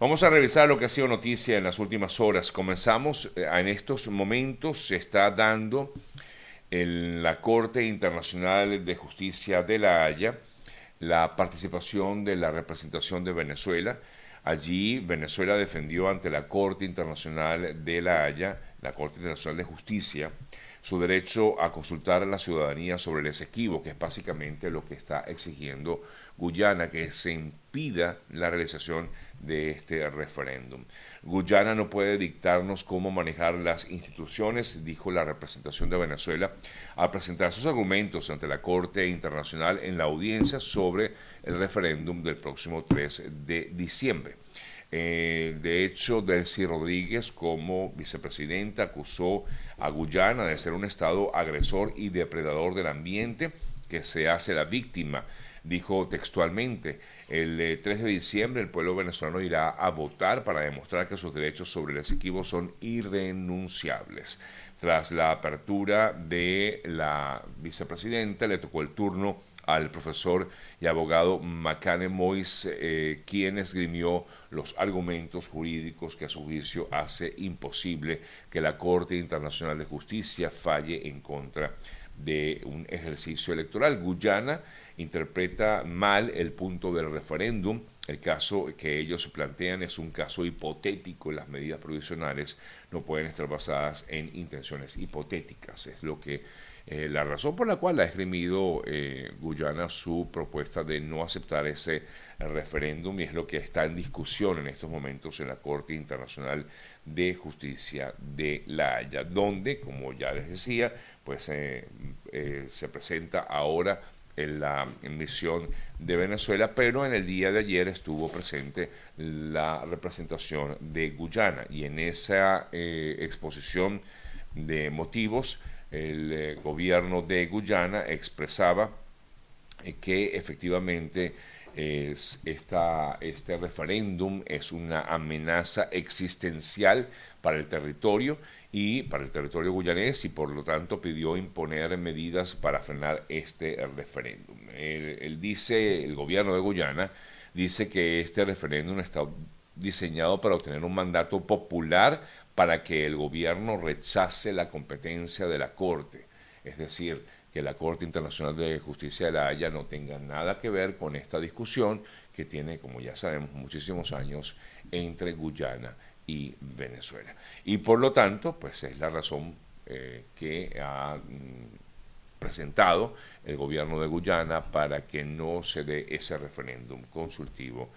Vamos a revisar lo que ha sido noticia en las últimas horas. Comenzamos, eh, en estos momentos se está dando en la Corte Internacional de Justicia de La Haya la participación de la representación de Venezuela. Allí Venezuela defendió ante la Corte Internacional de La Haya, la Corte Internacional de Justicia, su derecho a consultar a la ciudadanía sobre el Esequibo, que es básicamente lo que está exigiendo Guyana, que se impida la realización de este referéndum. Guyana no puede dictarnos cómo manejar las instituciones, dijo la representación de Venezuela al presentar sus argumentos ante la Corte Internacional en la audiencia sobre el referéndum del próximo 3 de diciembre. Eh, de hecho, Delcy Rodríguez, como vicepresidenta, acusó a Guyana de ser un Estado agresor y depredador del ambiente que se hace la víctima dijo textualmente, el 3 eh, de diciembre el pueblo venezolano irá a votar para demostrar que sus derechos sobre el Esequibo son irrenunciables. Tras la apertura de la vicepresidenta, le tocó el turno al profesor y abogado Macane Mois, eh, quien esgrimió los argumentos jurídicos que a su juicio hace imposible que la Corte Internacional de Justicia falle en contra de un ejercicio electoral. Guyana interpreta mal el punto del referéndum. El caso que ellos plantean es un caso hipotético. Las medidas provisionales no pueden estar basadas en intenciones hipotéticas. Es lo que eh, la razón por la cual ha esgrimido eh, Guyana su propuesta de no aceptar ese referéndum y es lo que está en discusión en estos momentos en la Corte Internacional de Justicia de La Haya, donde, como ya les decía, pues eh, se presenta ahora en la misión de Venezuela, pero en el día de ayer estuvo presente la representación de Guyana. Y en esa eh, exposición de motivos el eh, gobierno de Guyana expresaba eh, que efectivamente esta, este referéndum es una amenaza existencial para el territorio y para el territorio guyanés y por lo tanto pidió imponer medidas para frenar este referéndum. Dice, el gobierno de Guyana dice que este referéndum está diseñado para obtener un mandato popular para que el gobierno rechace la competencia de la Corte. Es decir, que la Corte Internacional de Justicia de la Haya no tenga nada que ver con esta discusión que tiene, como ya sabemos, muchísimos años entre Guyana y Venezuela. Y por lo tanto, pues es la razón eh, que ha mm, presentado el gobierno de Guyana para que no se dé ese referéndum consultivo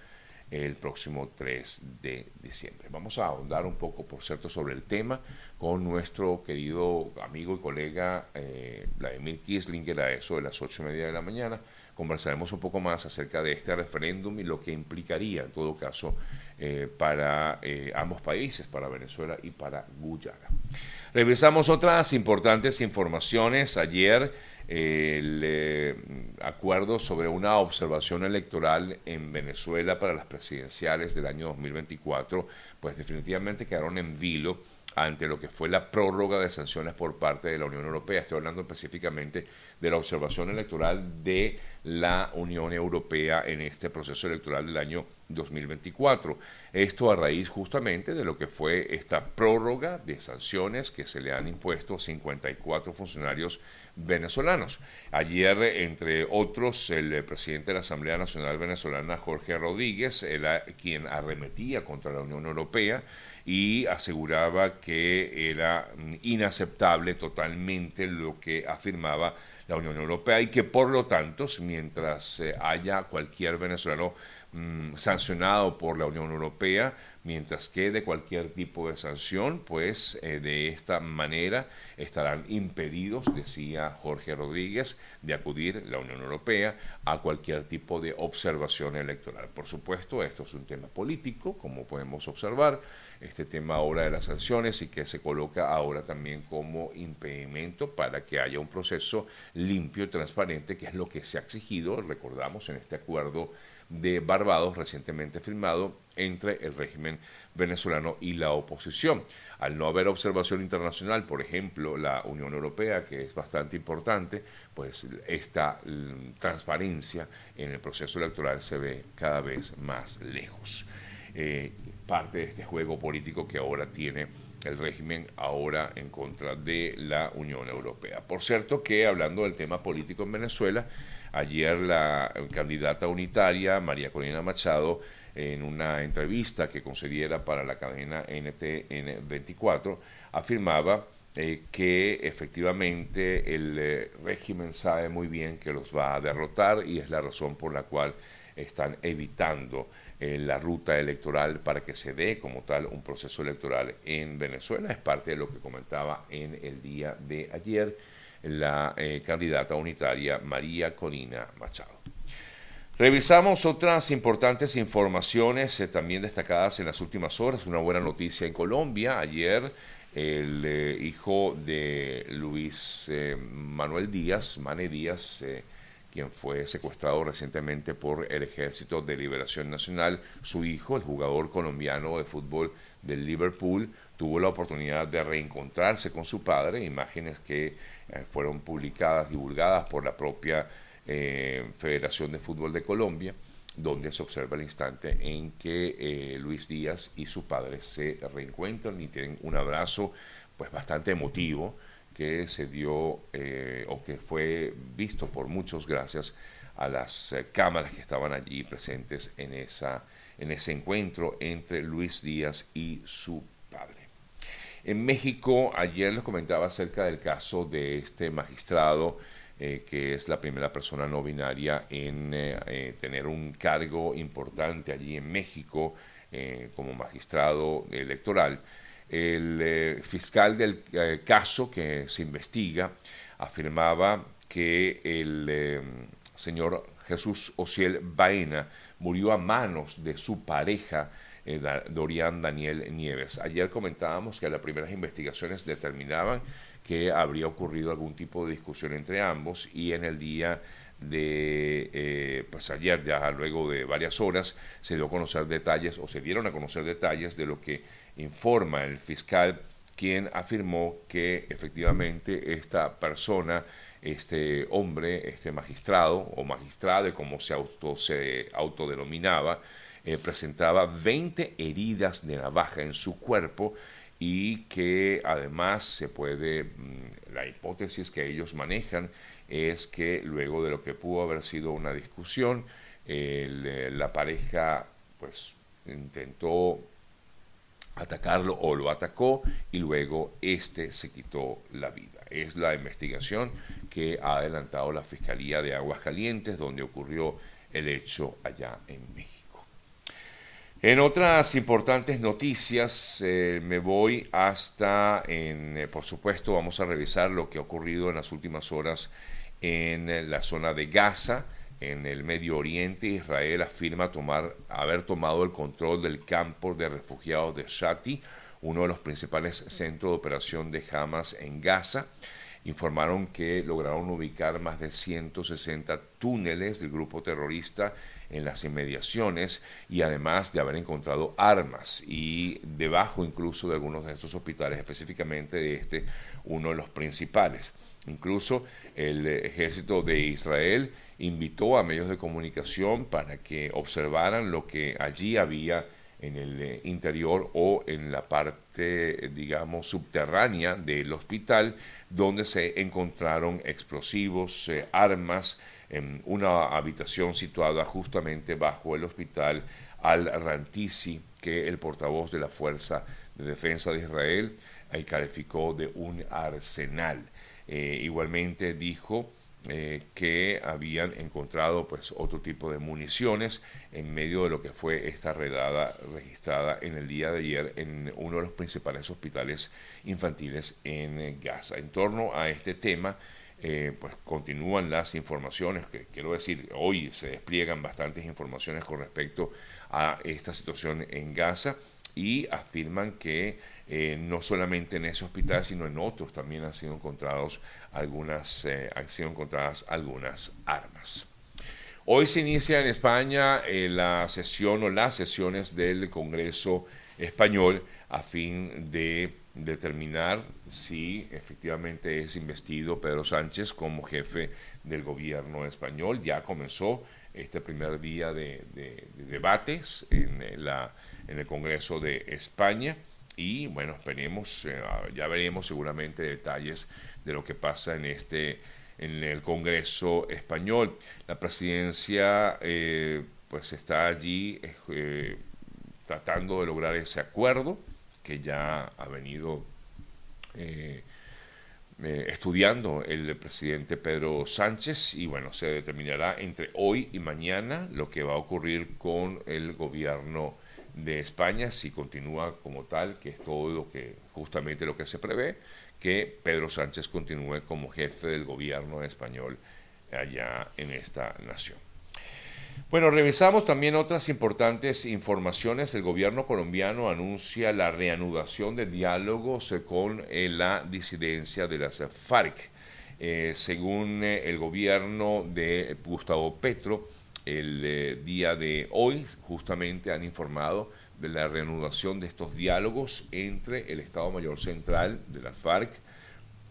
el próximo 3 de diciembre. Vamos a ahondar un poco, por cierto, sobre el tema con nuestro querido amigo y colega eh, Vladimir Kislinger a eso de las ocho y media de la mañana. Conversaremos un poco más acerca de este referéndum y lo que implicaría, en todo caso, eh, para eh, ambos países, para Venezuela y para Guyana. Revisamos otras importantes informaciones. Ayer el eh, acuerdo sobre una observación electoral en Venezuela para las presidenciales del año 2024, pues definitivamente quedaron en vilo ante lo que fue la prórroga de sanciones por parte de la Unión Europea. Estoy hablando específicamente de la observación electoral de la Unión Europea en este proceso electoral del año 2024. Esto a raíz justamente de lo que fue esta prórroga de sanciones que se le han impuesto a 54 funcionarios venezolanos. Ayer, entre otros, el presidente de la Asamblea Nacional Venezolana, Jorge Rodríguez, era quien arremetía contra la Unión Europea y aseguraba que era inaceptable totalmente lo que afirmaba la Unión Europea y que por lo tanto, mientras eh, haya cualquier venezolano mm, sancionado por la Unión Europea, mientras quede cualquier tipo de sanción, pues eh, de esta manera estarán impedidos, decía Jorge Rodríguez, de acudir la Unión Europea a cualquier tipo de observación electoral. Por supuesto, esto es un tema político, como podemos observar, este tema ahora de las sanciones y que se coloca ahora también como impedimento para que haya un proceso limpio y transparente, que es lo que se ha exigido, recordamos, en este acuerdo de Barbados recientemente firmado entre el régimen venezolano y la oposición. Al no haber observación internacional, por ejemplo, la Unión Europea, que es bastante importante, pues esta mm, transparencia en el proceso electoral se ve cada vez más lejos. parte de este juego político que ahora tiene el régimen ahora en contra de la Unión Europea. Por cierto que hablando del tema político en Venezuela, ayer la candidata unitaria María Corina Machado en una entrevista que concediera para la cadena NTN 24 afirmaba eh, que efectivamente el eh, régimen sabe muy bien que los va a derrotar y es la razón por la cual están evitando eh, la ruta electoral para que se dé como tal un proceso electoral en Venezuela. Es parte de lo que comentaba en el día de ayer la eh, candidata unitaria María Corina Machado. Revisamos otras importantes informaciones eh, también destacadas en las últimas horas. Una buena noticia en Colombia. Ayer el hijo de Luis Manuel Díaz, Mane Díaz, quien fue secuestrado recientemente por el Ejército de Liberación Nacional. Su hijo, el jugador colombiano de fútbol del Liverpool, tuvo la oportunidad de reencontrarse con su padre, imágenes que eh, fueron publicadas, divulgadas por la propia eh, Federación de Fútbol de Colombia, donde se observa el instante en que eh, Luis Díaz y su padre se reencuentran y tienen un abrazo pues bastante emotivo que se dio eh, o que fue visto por muchos gracias a las eh, cámaras que estaban allí presentes en, esa, en ese encuentro entre Luis Díaz y su padre. En México, ayer les comentaba acerca del caso de este magistrado, eh, que es la primera persona no binaria en tener un cargo importante allí en México como magistrado electoral el eh, fiscal del eh, caso que se investiga afirmaba que el eh, señor Jesús Ociel Baena murió a manos de su pareja, Dorian Daniel Nieves. Ayer comentábamos que las primeras investigaciones determinaban que habría ocurrido algún tipo de discusión entre ambos y en el día de, pues ayer ya luego de varias horas se dio a conocer detalles o se dieron a conocer detalles de lo que informa el fiscal, quien afirmó que efectivamente esta persona, este hombre, este magistrado o magistrado, como se, auto, se autodenominaba, eh, presentaba 20 heridas de navaja en su cuerpo y que además se puede, mm, la hipótesis que ellos manejan es que luego de lo que pudo haber sido una discusión, eh, la pareja pues intentó atacarlo o lo atacó y luego este se quitó la vida. Es la investigación que ha adelantado la Fiscalía de Aguascalientes, donde ocurrió el hecho allá en México. En otras importantes noticias, eh, me voy hasta, en, eh, por supuesto, vamos a revisar lo que ha ocurrido en las últimas horas en eh, la zona de Gaza en el Medio Oriente, Israel afirma tomar, haber tomado el control del campo de refugiados de Shati, uno de los principales centros de operación de Hamas en Gaza. Informaron que lograron ubicar más de 160 túneles del grupo terrorista en las inmediaciones y además de haber encontrado armas y debajo incluso de algunos de estos hospitales, específicamente de este, uno de los principales. Incluso el ejército de Israel invitó a medios de comunicación para que observaran lo que allí había en el eh, interior o en la parte, digamos, subterránea del hospital, donde se encontraron explosivos, eh, armas, en una habitación situada justamente bajo el hospital al-Rantisi, que el portavoz de la Fuerza de Defensa de Israel calificó de un arsenal. Eh, igualmente dijo eh, que habían encontrado pues otro tipo de municiones en medio de lo que fue esta redada registrada en el día de ayer en uno de los principales hospitales infantiles en Gaza. En torno a este tema, eh, pues continúan las informaciones, que quiero decir, hoy se despliegan bastantes informaciones con respecto a esta situación en Gaza y afirman que eh, no solamente en ese hospital, sino en otros también han sido encontrados algunas, eh, han sido encontradas algunas armas. Hoy se inicia en España eh, la sesión o las sesiones del Congreso español a fin de determinar si efectivamente es investido Pedro Sánchez como jefe del gobierno español. Ya comenzó este primer día de, debates en la en el Congreso de España y bueno, esperemos, eh, ya veremos seguramente detalles de lo que pasa en este en el Congreso español. La presidencia eh, pues está allí eh, tratando de lograr ese acuerdo que ya ha venido estudiando el presidente Pedro Sánchez y bueno, se determinará entre hoy y mañana lo que va a ocurrir con el gobierno de España si continúa como tal, que es todo lo que justamente lo que se prevé, que Pedro Sánchez continúe como jefe del gobierno español allá en esta nación. Bueno, revisamos también otras importantes informaciones. El gobierno colombiano anuncia la reanudación de diálogos con eh, la disidencia de las FARC. Eh, según eh, el gobierno de Gustavo Petro, el eh, día de hoy justamente han informado de la reanudación de estos diálogos entre el Estado Mayor Central de las FARC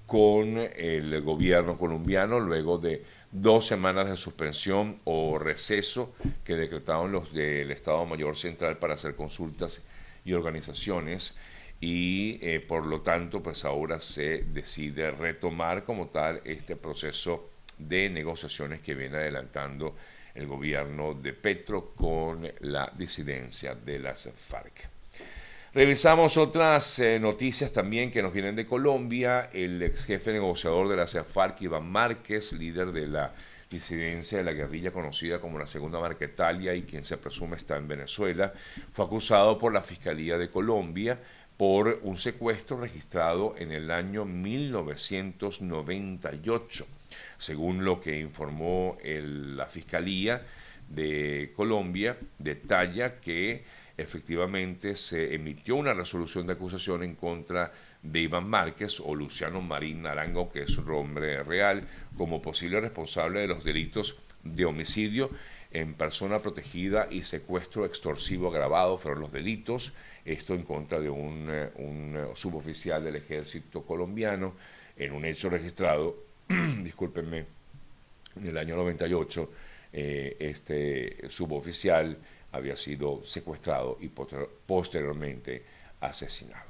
con el gobierno colombiano luego de dos semanas de suspensión o receso que decretaron los del Estado Mayor Central para hacer consultas y organizaciones. Y eh, por lo tanto pues ahora se decide retomar como tal este proceso de negociaciones que viene adelantando el gobierno de Petro con la disidencia de las FARC. Revisamos otras eh, noticias también que nos vienen de Colombia. El ex jefe negociador de las FARC, Iván Márquez, líder de la disidencia de la guerrilla conocida como la Segunda Marquetalia y quien se presume está en Venezuela, fue acusado por la Fiscalía de Colombia por un secuestro registrado en el año 1998 según lo que informó la Fiscalía de Colombia, detalla que efectivamente se emitió una resolución de acusación en contra de Iván Márquez o Luciano Marín Narango, que es su nombre real, como posible responsable de los delitos de homicidio en persona protegida y secuestro extorsivo agravado fueron los delitos, esto en contra de un, eh, un suboficial del ejército colombiano en un hecho registrado discúlpenme, en el año 98 eh, este suboficial había sido secuestrado y posteriormente asesinado.